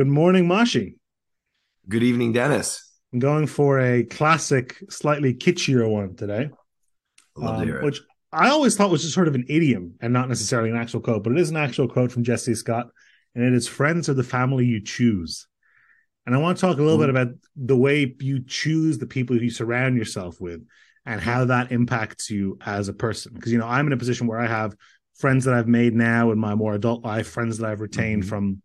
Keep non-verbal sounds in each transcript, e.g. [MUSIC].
Good morning, Mashi. Good evening, Denis. I'm going for a classic, slightly kitschier one today. Um. Which I always thought was just sort of an idiom and not necessarily an actual quote, but it is an actual quote from Jess C. Scott, and it is "Friends are the family you choose." And I want to talk a little bit about the way you choose the people you surround yourself with, and how that impacts you as a person. Because you know, I'm in a position where I have friends that I've made now in my more adult life, friends that I've retained Mhm. from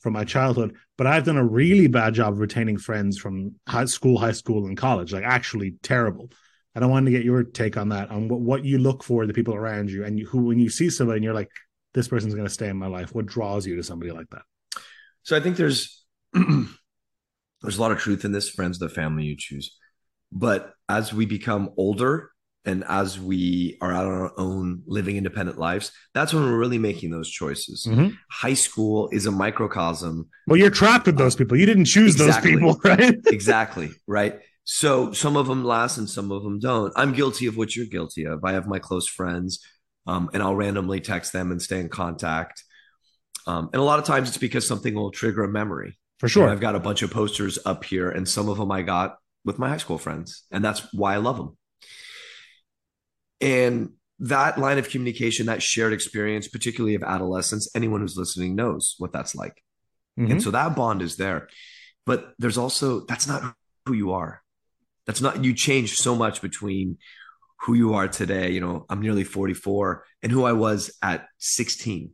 from my childhood, but I've done a really bad job of retaining friends from high school, high school, and college. Like actually terrible. And I wanted to get your take on that, on what, what you look for the people around you, and you, who when you see somebody and you're like, this person's going to stay in my life. What draws you to somebody like that? So I think there's [CLEARS THROAT] there's a lot of truth in this. Friends, the family you choose. But as we become older and as we are out on our own, living independent lives, that's when we're really making those choices. Mhm. High school is a microcosm Well, you're trapped with those people. You didn't choose Exactly. those people, [LAUGHS] right? exactly right so some of them last and some of them don't i'm guilty of what you're guilty of i have my close friends um, and i'll randomly text them and stay in contact um, and a lot of times it's because something will trigger a memory For sure. i've got a bunch of posters up here and some of them i got with my high school friends and that's why i love them and that line of communication that shared experience particularly of adolescence anyone who's listening knows what that's like Mhm. and so that bond is there. But there's also, that's not who you are. That's not, you change so much between who you are today. You know, I'm nearly 44 and who I was at 16.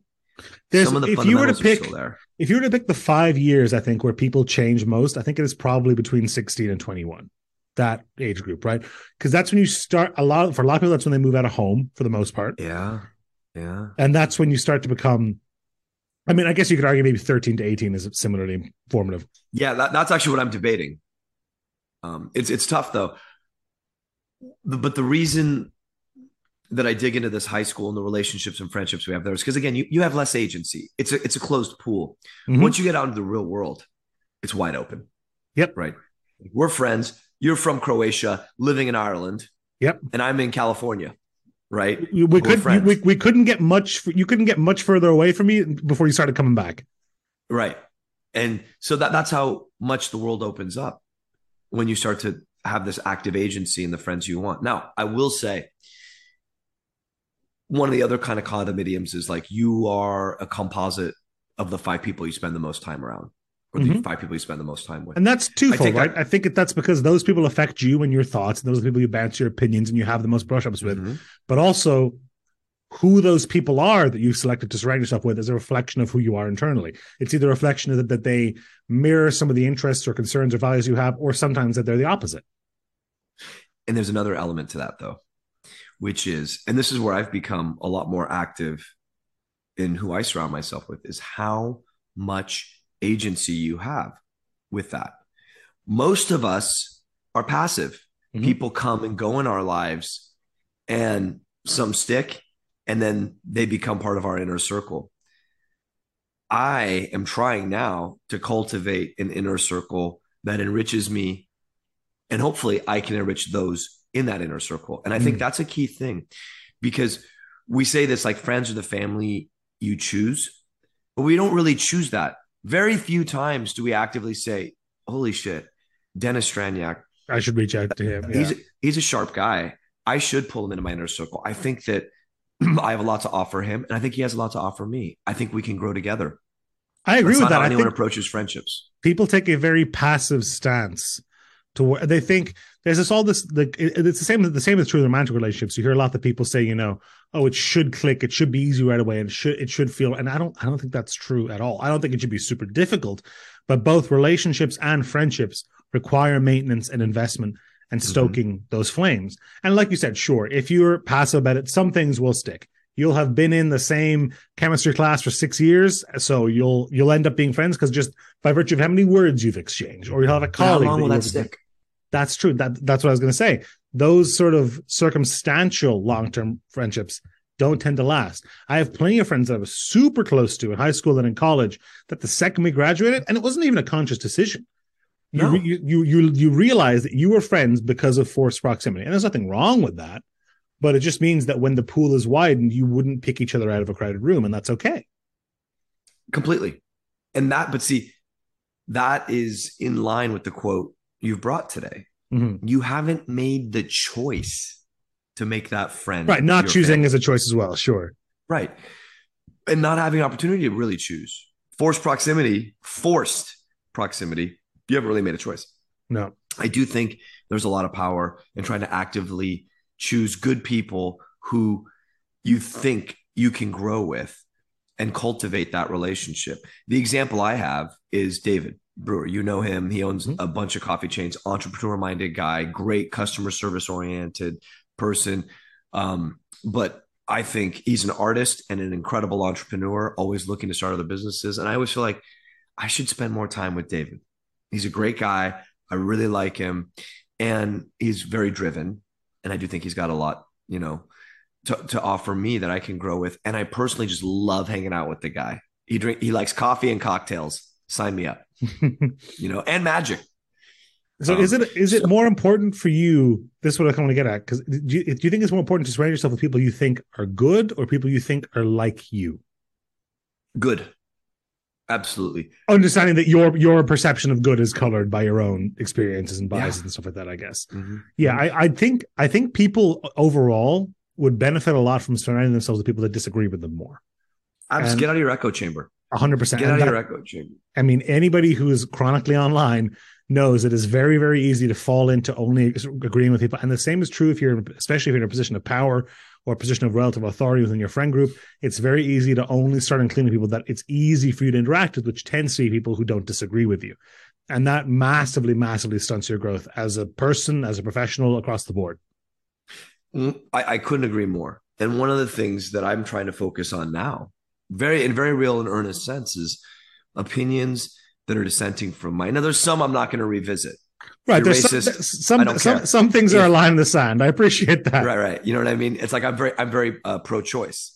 There's- Some of the if you were to are pick, still there. if you were to pick the five years, I think where people change most, I think it is probably between 16 and 21. That age group, right? Because that's when you start. A lot for a lot of people, that's when they move out of home for the most part. Yeah. Yeah. and that's when you start to become i mean i guess you could argue maybe 13 to 18 is similarly formative Yeah. That, that's actually what I'm debating. Um, it's, it's tough though. The- but the reason that I dig into this high school and the relationships and friendships we have there is because again, you, you have less agency. It's a, it's a closed pool. Mhm. Once you get out into the real world, it's wide open. Yep. Right. We're friends. You're from Croatia, living in Ireland. Yep. And I'm in California. Right. we, we could friends. we, we couldn't get much you couldn't get much further away from me before you started coming back Right. And so that that's how much the world opens up when you start to have this active agency in the friends you want. Now, I will say one of the other kind of condominiums is like you are a composite of the five people you spend the most time around, or the Mhm. five people you spend the most time with. and that's twofold think right I- I, think that's because those people affect you and your thoughts and those are the people you bounce your opinions and you have the most brush-ups with Mhm. but also who those people are that you've selected to surround yourself with is a reflection of who you are internally. It's either a reflection of that, that they mirror some of the interests or concerns or values you have, or sometimes that they're the opposite. And there's another element to that, though, which is, and this is where I've become a lot more active in who I surround myself with, is how much agency you have with that. Most of us are passive. Mhm. People come and go in our lives, and some stick, and then they become part of our inner circle. I am trying now to cultivate an inner circle that enriches me and hopefully I can enrich those in that inner circle. And I think Mm. that's a key thing because we say this like friends are the family you choose, but we don't really choose that. Very few times do we actively say, "Holy shit, Denis Stranjak, I should reach out to him. Yeah. he's he's a sharp guy. I should pull him into my inner circle. I think that [CLEARS THROAT] I have a lot to offer him, and I think he has a lot to offer me. I think we can grow together. I agree That's with that. how I anyone think approaches friendships. people take a very passive stance to where they think there's this all this like it- it's the same the same is true in romantic relationships you hear a lot of people say you know oh it should click it should be easy right away and it should it should feel and i don't i don't think that's true at all i don't think it should be super difficult but both relationships and friendships require maintenance and investment and Mhm. stoking those flames and like you said sure if you're passive about it some things will stick you'll have been in the same chemistry class for six years so you'll you'll end up being friends because just by virtue of how many words you've exchanged or you'll have a But how long will that stick? That's true. That that's what i was going to say. Those sort of circumstantial long-term friendships don't tend to last. I have plenty of friends that i was super close to in high school and in college that the second we graduated and it wasn't even a conscious decision. You, No. you you you you realize that you were friends because of forced proximity and there's nothing wrong with that but it just means that when the pool is widened you wouldn't pick each other out of a crowded room and that's okay. Completely. And that but see that is in line with the quote you've brought today. Mhm. You haven't made the choice to make that friend. Right. Not choosing family. is a choice as well. Sure. Right. And not having opportunity to really choose. Forced proximity, forced proximity. You haven't really made a choice. No. I do think there's a lot of power in trying to actively choose good people who you think you can grow with and cultivate that relationship. The example I have is David Brewer. You know him. He owns Mhm. a bunch of coffee chains, entrepreneur minded guy, great customer service oriented person. Um, but I think he's an artist and an incredible entrepreneur, always looking to start other businesses. And I always feel like I should spend more time with David. He's a great guy. I really like him. And he's very driven. And I do think he's got a lot, you know, to, to offer me that I can grow with. And I personally just love hanging out with the guy. He drink he likes coffee and cocktails. Sign me up, [LAUGHS] you know, and magic. So Um, is it is it more important for you? This is what I want to get at. Because do you, do you think it's more important to surround yourself with people you think are good or people you think are like you? Good. Absolutely. Understanding that your your perception of good is colored by your own experiences and biases Yeah. and stuff like that. I guess. Mhm. Yeah, I, I think I think people overall would benefit a lot from surrounding themselves with people that disagree with them more. And- get out of your echo chamber. Hundred percent. Get out of your echo chamber. I mean, anybody who is chronically online knows it is very, very easy to fall into only agreeing with people. And the same is true if you're, especially if you're in a position of power or a position of relative authority within your friend group. It's very easy to only start including people that it's easy for you to interact with, which tends to be people who don't disagree with you. And that massively, massively stunts your growth as a person, as a professional across the board. Mm, I, I couldn't agree more. And one of the things that I'm trying to focus on now, very in very real and earnest senses opinions that are dissenting from mine. Now, there's some I'm not going to revisit. Right. You're There's racist. some, some, some, some things If- are a line in the sand. I appreciate that. Right, right. You know what I mean? It's like I'm very, I'm very uh, pro-choice.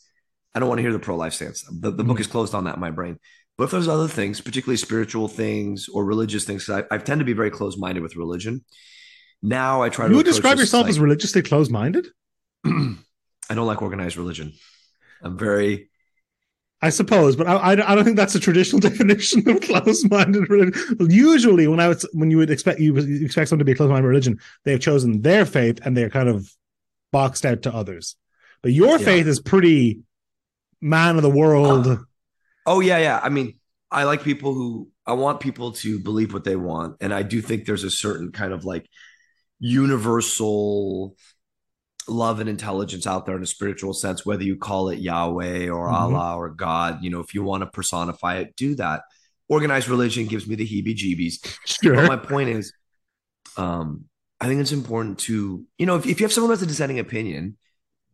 I don't want to hear the pro-life stance. The, the book Mhm. is closed on that in my brain. But if there's other things, particularly spiritual things or religious things, I, I tend to be very close-minded with religion. Now I try to You describe yourself like- as religiously closed minded? [CLEARS THROAT] I don't like organized religion. I'm very I suppose, but I, I, I don't think that's a traditional [LAUGHS] definition of closed-minded religion. Usually, when I was when you would expect you would expect someone to be a closed-minded religion, they've chosen their faith and they're kind of boxed out to others. But your Yeah. faith is pretty man of the world. Uh, Oh yeah, yeah. I mean, I like people who I want people to believe what they want, and I do think there's a certain kind of like universal love and intelligence out there in a spiritual sense, whether you call it Yahweh or Mhm. Allah or God. You know, if you want to personify it, do that. Organized religion gives me the heebie-jeebies. sure. But my point is, um, I think it's important to, you know, if, if you have someone has a dissenting opinion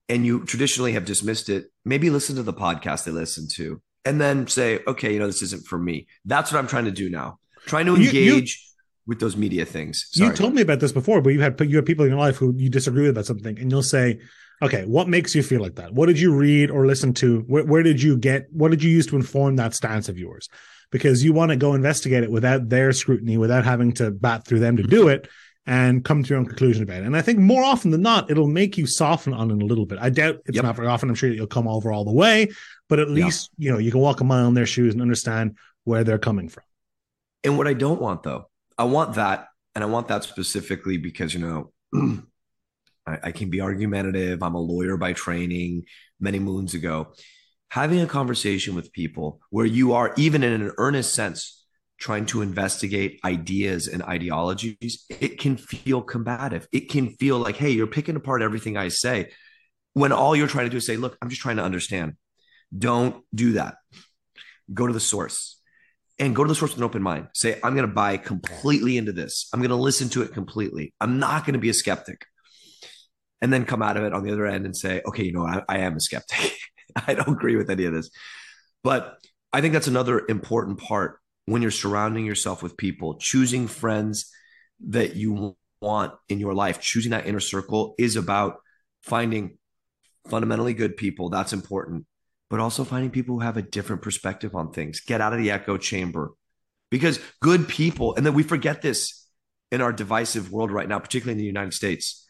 and you traditionally have dismissed it, maybe listen to the podcast they listen to and then say, okay, you know, this isn't for me. That's what I'm trying to do now. Trying to You- you- engage with those media things. You told me about this before, but you had you have people in your life who you disagree with about something, and you'll say, "Okay, what makes you feel like that? What did you read or listen to? Where, where did you get? What did you use to inform that stance of yours?" Because you want to go investigate it without their scrutiny, without having to bat through them to do it, and come to your own conclusion about it. And I think more often than not, it'll make you soften on it a little bit. I doubt it's Yep. not very often. I'm sure that you'll come over all the way, but at Yeah. least you know you can walk a mile in their shoes and understand where they're coming from. And what I don't want though, I want that, and I want that specifically because you know, [CLEARS THROAT] I, I can be argumentative. I'm a lawyer by training. Many moons ago, having a conversation with people where you are even in an earnest sense trying to investigate ideas and ideologies, it can feel combative. It can feel like, hey, you're picking apart everything I say, when all you're trying to do is say, look, I'm just trying to understand. Don't do that. Go to the source and go to the source with an open mind. Say, I'm going to buy completely into this. I'm going to listen to it completely. I'm not going to be a skeptic. And then come out of it on the other end and say, okay, you know, I, I am a skeptic. [LAUGHS] I don't agree with any of this. But I think that's another important part when you're surrounding yourself with people, choosing friends that you want in your life, choosing that inner circle is about finding fundamentally good people. That's important but also finding people who have a different perspective on things. Get out of the echo chamber because good people, and then we forget this in our divisive world right now, particularly in the United States.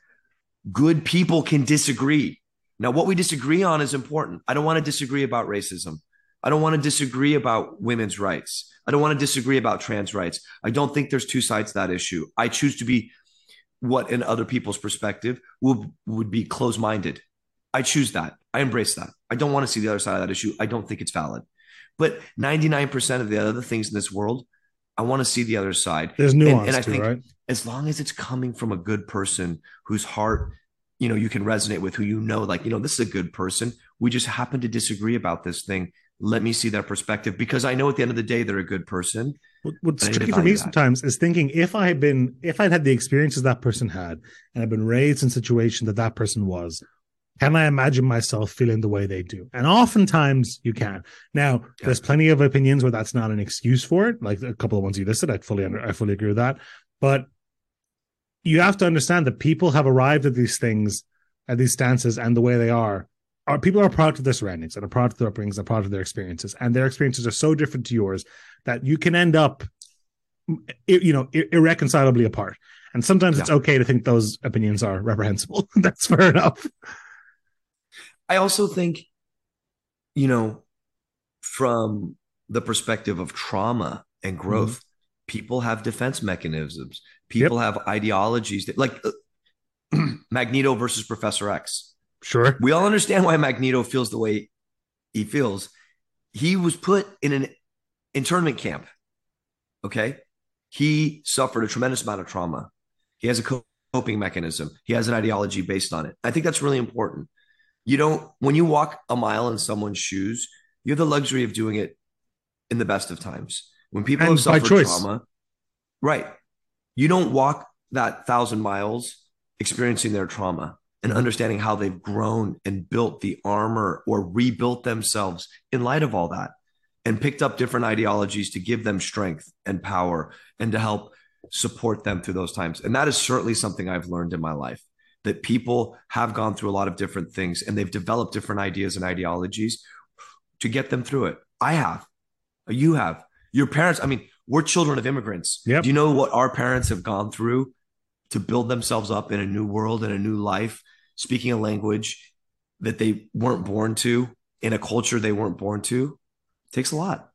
Good people can disagree. Now, what we disagree on is important. I don't want to disagree about racism. I don't want to disagree about women's rights. I don't want to disagree about trans rights. I don't think there's two sides to that issue. I choose to be what in other people's perspective would would be closed-minded. I choose that. I embrace that. I don't want to see the other side of that issue. I don't think it's valid. But 99% of the other things in this world, I want to see the other side. There's nuance, and, and I too, think right? as long as it's coming from a good person whose heart you know you can resonate with who you know like you know this is a good person we just happen to disagree about this thing let me see their perspective because i know at the end of the day they're a good person What- What's I need to tricky for me that. sometimes is thinking if I had been, if I'd had the experiences that person had, and I'd been raised in a situation that that person was, can I imagine myself feeling the way they do? And oftentimes you can. Now, Yeah. there's plenty of opinions where that's not an excuse for it, like a couple of ones you listed. I fully under, I fully agree with that. But you have to understand that people have arrived at these things, at these stances, and the way they are. Are people are a product of their surroundings and a product of their upbringings, a product of their experiences, and their experiences are so different to yours that you can end up, you know, irreconcilably apart. And sometimes it's okay to think those opinions are reprehensible. [LAUGHS] That's fair enough. I also think you know from the perspective of trauma and growth people have defense mechanisms people have ideologies that like uh, [CLEARS THROAT] magneto versus professor x Sure. we all understand why Magneto feels the way he feels. He was put in an internment camp. Okay. He suffered a tremendous amount of trauma. He has a coping mechanism. He has an ideology based on it. I think that's really important. You don't, when you walk a mile in someone's shoes, you have the luxury of doing it in the best of times. When people And have suffered trauma, right. You don't walk that thousand miles experiencing their trauma and understanding how they've grown and built the armor or rebuilt themselves in light of all that and picked up different ideologies to give them strength and power and to help support them through those times. And that is certainly something I've learned in my life that people have gone through a lot of different things and they've developed different ideas and ideologies to get them through it. I have. You have. Your parents, I mean, we're children of immigrants. Yep. Do you know what our parents have gone through to build themselves up in a new world and a new life, speaking a language that they weren't born to, in a culture they weren't born to? It takes a lot.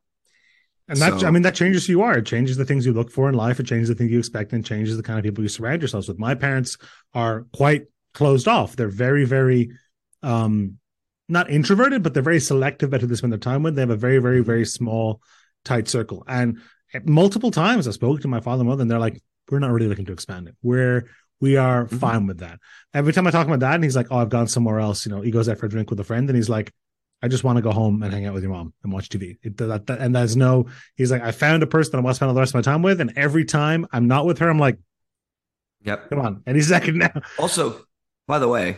And that, So- I mean, that changes who you are. It changes the things you look for in life. It changes the things you expect and changes the kind of people you surround yourselves with. My parents are quite closed off. They're very, very, um, not introverted, but they're very selective about who they spend their time with. They have a very, very, very small, tight circle. And multiple times I spoke to my father and mother, and they're like, "We're not really looking to expand it. We're we are Mhm. fine with that." Every time I talk about that, and he's like, "Oh, I've gone somewhere else." You know, he goes out for a drink with a friend, and he's like, I just want to go home and hang out with your mom and watch TV. It, that, that, and there's no, he's like, I found a person that I want to spend the rest of my time with. And every time I'm not with her, I'm like, Yep. come on, any [LAUGHS] second now. Also, by the way,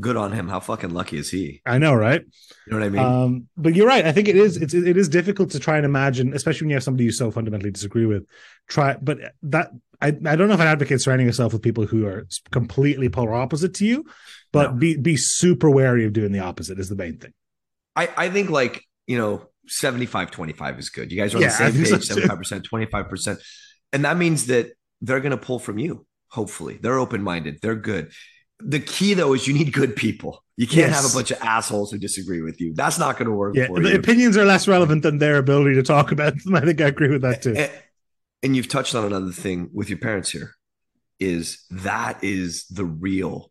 good on him. How fucking lucky is he? I know, right? You know what I mean? Um, but you're right. I think it is, it's, it is difficult to try and imagine, especially when you have somebody you so fundamentally disagree with. Try, but that, I, I don't know if I'd advocate surrounding yourself with people who are completely polar opposite to you, but No. be, be super wary of doing the opposite is the main thing. I, I think like, you know, 75 25 is good. You guys are on Yeah, the same page, so 75%, 25%. And that means that they're going to pull from you, hopefully. They're open minded, they're good. The key though is you need good people. You can't Yes. have a bunch of assholes who disagree with you. That's not going to work Yeah. for The you. opinions are less relevant than their ability to talk about them. [LAUGHS] I think I agree with that too. And, and you've touched on another thing with your parents here is that is the real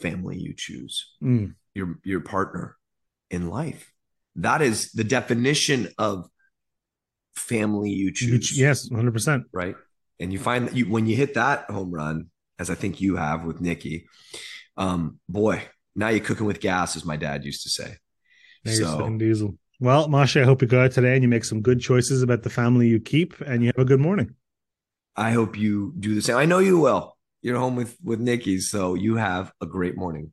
family you choose. Mm. your your partner in life. That is the definition of family you choose. yes, 100%. Right. And you find that you when you hit that home run, as I think you have with Nikki, um, boy, now you're cooking with gas, as my dad used to say. Now So- diesel. Well, Mashi, I hope you go out today and you make some good choices about the family you keep and you have a good morning. I hope you do the same. I know you will. You're home with with Nikki, so you have a great morning.